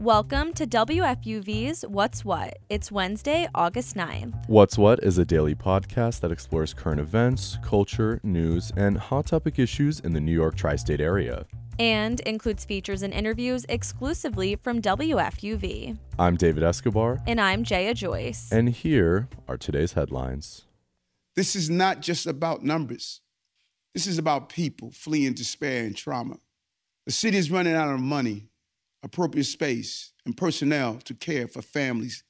Welcome to WFUV's What's What. It's Wednesday, August 9th. What's What is a daily podcast that explores current events, culture, news, and hot topic issues in the New York tri state area. And includes features and interviews exclusively from WFUV. I'm David Escobar. And I'm Jaya Joyce. And here are today's headlines. This is not just about numbers. This is about people fleeing despair and trauma. The city is running out of money, appropriate space, and personnel to care for families.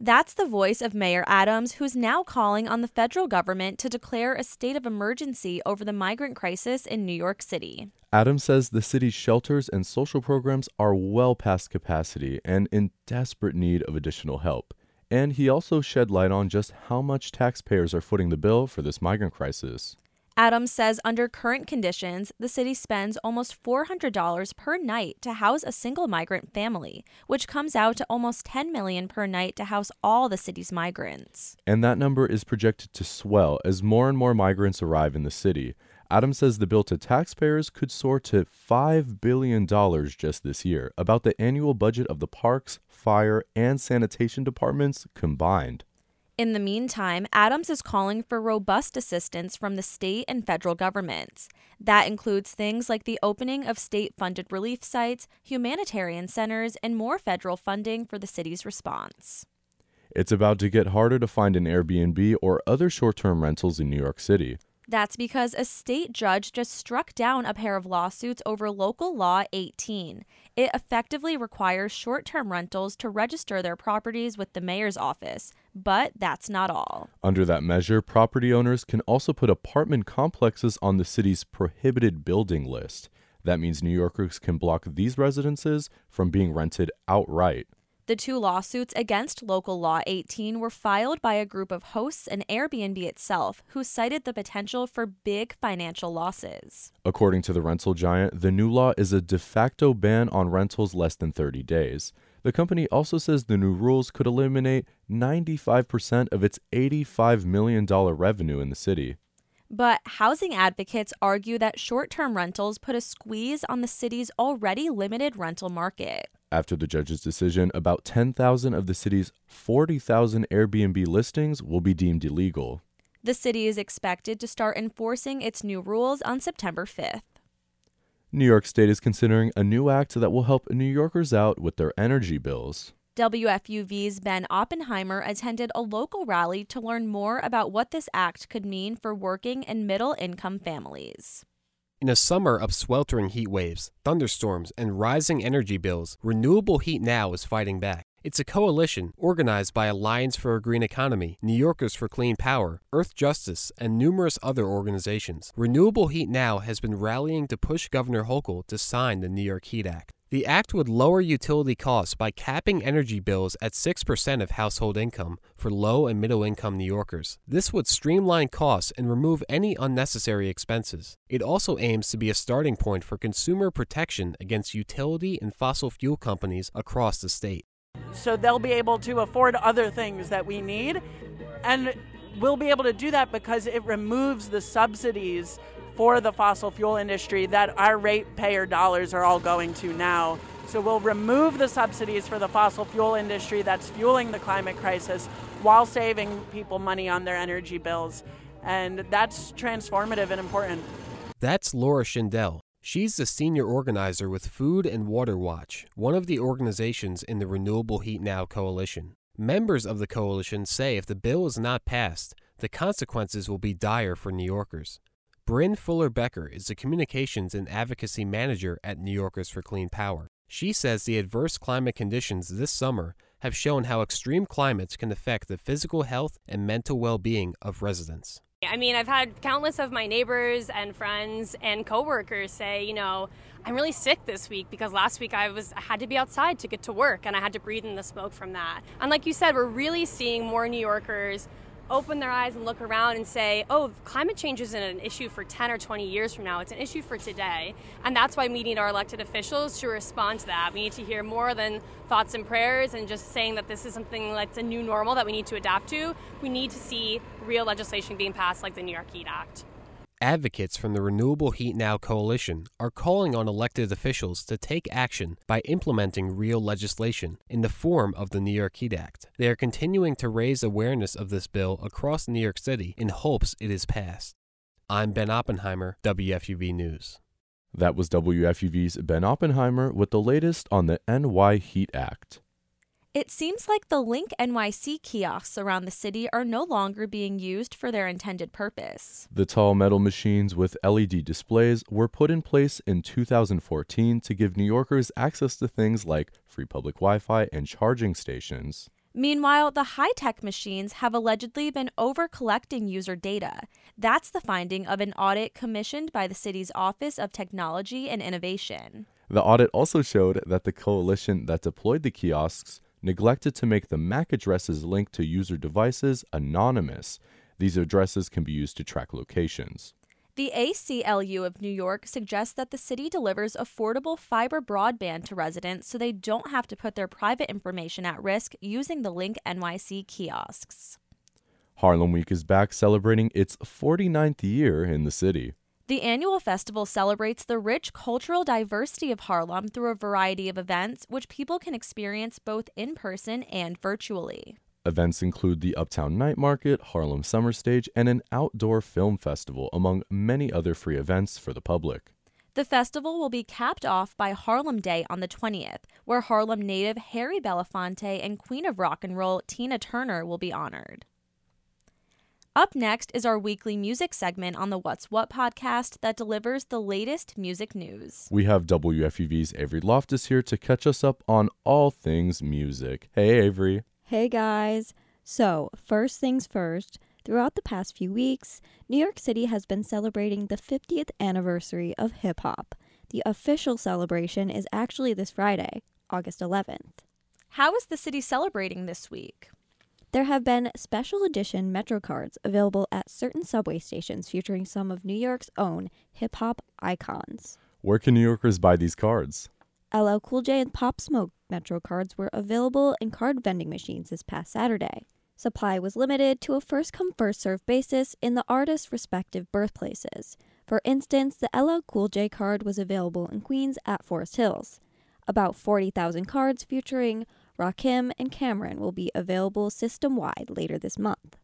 That's the voice of Mayor Adams, who's now calling on the federal government to declare a state of emergency over the migrant crisis in New York City. Adams says the city's shelters and social programs are well past capacity and in desperate need of additional help. And he also shed light on just how much taxpayers are footing the bill for this migrant crisis. Adams says under current conditions, the city spends almost $400 per night to house a single migrant family, which comes out to almost 10 million per night to house all the city's migrants. And that number is projected to swell as more and more migrants arrive in the city. Adams says the bill to taxpayers could soar to $5 billion just this year, about the annual budget of the parks, fire, and sanitation departments combined. In the meantime, Adams is calling for robust assistance from the state and federal governments. That includes things like the opening of state funded relief sites, humanitarian centers, and more federal funding for the city's response. It's about to get harder to find an Airbnb or other short term rentals in New York City. That's because a state judge just struck down a pair of lawsuits over Local Law 18. It effectively requires short term rentals to register their properties with the mayor's office, but that's not all. Under that measure, property owners can also put apartment complexes on the city's prohibited building list. That means New Yorkers can block these residences from being rented outright. The two lawsuits against Local Law 18 were filed by a group of hosts and Airbnb itself, who cited the potential for big financial losses. According to the rental giant, the new law is a de facto ban on rentals less than 30 days. The company also says the new rules could eliminate 95% of its $85 million revenue in the city. But housing advocates argue that short term rentals put a squeeze on the city's already limited rental market. After the judge's decision, about 10,000 of the city's 40,000 Airbnb listings will be deemed illegal. The city is expected to start enforcing its new rules on September 5th. New York State is considering a new act that will help New Yorkers out with their energy bills. WFUV's Ben Oppenheimer attended a local rally to learn more about what this act could mean for working and middle income families. In a summer of sweltering heat waves, thunderstorms, and rising energy bills, Renewable Heat Now is fighting back. It's a coalition organized by Alliance for a Green Economy, New Yorkers for Clean Power, Earthjustice, and numerous other organizations. Renewable Heat Now has been rallying to push Governor Hochul to sign the New York Heat Act. The act would lower utility costs by capping energy bills at 6% of household income for low and middle income New Yorkers. This would streamline costs and remove any unnecessary expenses. It also aims to be a starting point for consumer protection against utility and fossil fuel companies across the state. So they'll be able to afford other things that we need. And we'll be able to do that because it removes the subsidies for the fossil fuel industry that our ratepayer dollars are all going to now. So we'll remove the subsidies for the fossil fuel industry that's fueling the climate crisis while saving people money on their energy bills. And that's transformative and important. That's Laura Shindell. She's the senior organizer with Food and Water Watch, one of the organizations in the Renewable Heat Now coalition. Members of the coalition say if the bill is not passed, the consequences will be dire for New Yorkers. Bryn Fuller Becker is the communications and advocacy manager at New Yorkers for Clean Power. She says the adverse climate conditions this summer have shown how extreme climates can affect the physical health and mental well being of residents. I mean, I've had countless of my neighbors and friends and coworkers say, you know, I'm really sick this week because last week I was I had to be outside to get to work and I had to breathe in the smoke from that. And like you said, we're really seeing more New Yorkers open their eyes and look around and say, oh, climate change isn't an issue for 10 or 20 years from now, it's an issue for today. And that's why we need our elected officials to respond to that. We need to hear more than thoughts and prayers and just saying that this is something that's a new normal that we need to adapt to. We need to see real legislation being passed like the New York Heat Act. Advocates from the Renewable Heat Now Coalition are calling on elected officials to take action by implementing real legislation in the form of the New York Heat Act. They are continuing to raise awareness of this bill across New York City in hopes it is passed. I'm Ben Oppenheimer, WFUV News. That was WFUV's Ben Oppenheimer with the latest on the NY Heat Act. It seems like the Link NYC kiosks around the city are no longer being used for their intended purpose. The tall metal machines with LED displays were put in place in 2014 to give New Yorkers access to things like free public Wi Fi and charging stations. Meanwhile, the high tech machines have allegedly been over collecting user data. That's the finding of an audit commissioned by the city's Office of Technology and Innovation. The audit also showed that the coalition that deployed the kiosks neglected to make the MAC addresses linked to user devices anonymous. These addresses can be used to track locations. The ACLU of New York suggests that the city delivers affordable fiber broadband to residents so they don't have to put their private information at risk using the Link NYC kiosks. Harlem Week is back celebrating its 49th year in the city. The annual festival celebrates the rich cultural diversity of Harlem through a variety of events, which people can experience both in person and virtually. Events include the Uptown Night Market, Harlem Summer Stage, and an outdoor film festival, among many other free events for the public. The festival will be capped off by Harlem Day on the 20th, where Harlem native Harry Belafonte and Queen of Rock and Roll Tina Turner will be honored. Up next is our weekly music segment on the What's What podcast that delivers the latest music news. We have WFUV's Avery Loftus here to catch us up on all things music. Hey, Avery. Hey, guys. So, first things first, throughout the past few weeks, New York City has been celebrating the 50th anniversary of hip hop. The official celebration is actually this Friday, August 11th. How is the city celebrating this week? There have been special edition Metro cards available at certain subway stations featuring some of New York's own hip hop icons. Where can New Yorkers buy these cards? LL Cool J and Pop Smoke Metro cards were available in card vending machines this past Saturday. Supply was limited to a first come first served basis in the artists' respective birthplaces. For instance, the LL Cool J card was available in Queens at Forest Hills. About 40,000 cards featuring Rakim and Cam'ron will be available system wide later this month.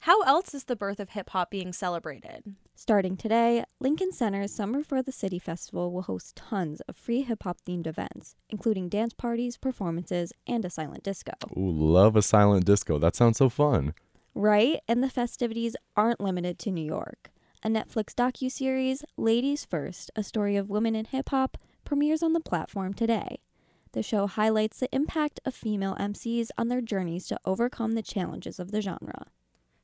How else is the birth of hip hop being celebrated? Starting today, Lincoln Center's Summer for the City Festival will host tons of free hip hop themed events, including dance parties, performances, and a silent disco. Ooh, love a silent disco. That sounds so fun. Right? And the festivities aren't limited to New York. A Netflix docu-series, Ladies First: A Story of Women in Hip Hop, premieres on the platform today. The show highlights the impact of female MCs on their journeys to overcome the challenges of the genre.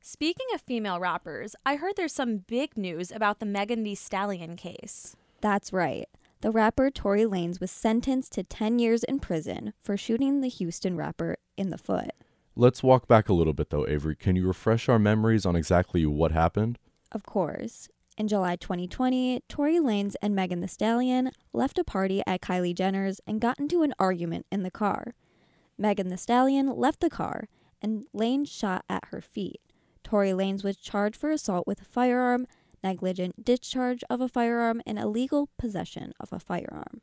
Speaking of female rappers, I heard there's some big news about the Megan Thee Stallion case. That's right. The rapper Tory Lanez was sentenced to 10 years in prison for shooting the Houston rapper in the foot. Let's walk back a little bit though, Avery. Can you refresh our memories on exactly what happened? Of course. In July 2020, Tory Lanez and Megan Thee Stallion left a party at Kylie Jenner's and got into an argument in the car. Megan Thee Stallion left the car, and Lanez shot at her feet. Tory Lanez was charged for assault with a firearm, negligent discharge of a firearm, and illegal possession of a firearm.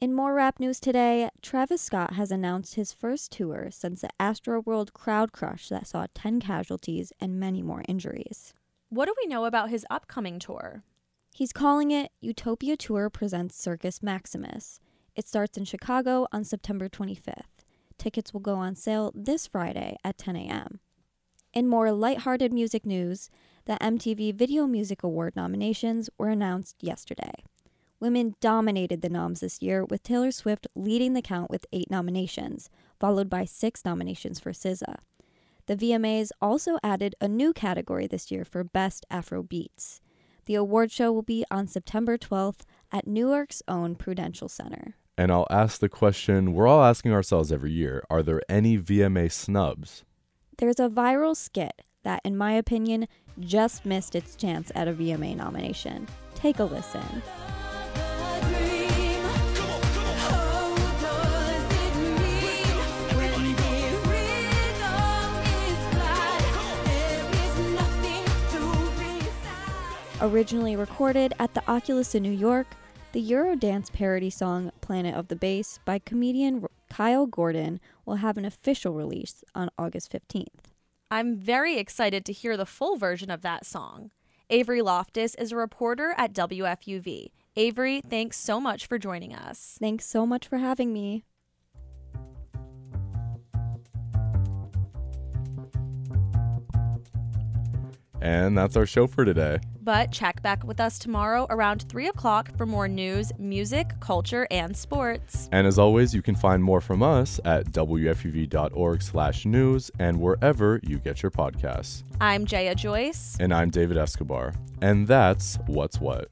In more rap news today, Travis Scott has announced his first tour since the Astroworld crowd crush that saw 10 casualties and many more injuries. What do we know about his upcoming tour? He's calling it Utopia Tour Presents Circus Maximus. It starts in Chicago on September 25th. Tickets will go on sale this Friday at 10 a.m. In more lighthearted music news, the MTV Video Music Award nominations were announced yesterday. Women dominated the noms this year, with Taylor Swift leading the count with eight nominations, followed by six nominations for SZA. The VMAs also added a new category this year for Best Afro Beats. The award show will be on September 12th at Newark's own Prudential Center. And I'll ask the question we're all asking ourselves every year Are there any VMA snubs? There's a viral skit that, in my opinion, just missed its chance at a VMA nomination. Take a listen. Originally recorded at the Oculus in New York, the Eurodance parody song Planet of the Bass by comedian Kyle Gordon will have an official release on August 15th. I'm very excited to hear the full version of that song. Avery Loftus is a reporter at WFUV. Avery, thanks so much for joining us. Thanks so much for having me. And that's our show for today. But check back with us tomorrow around 3 o'clock for more news, music, culture, and sports. And as always, you can find more from us at wfuv.org slash news and wherever you get your podcasts. I'm Jaya Joyce. And I'm David Escobar. And that's What's What.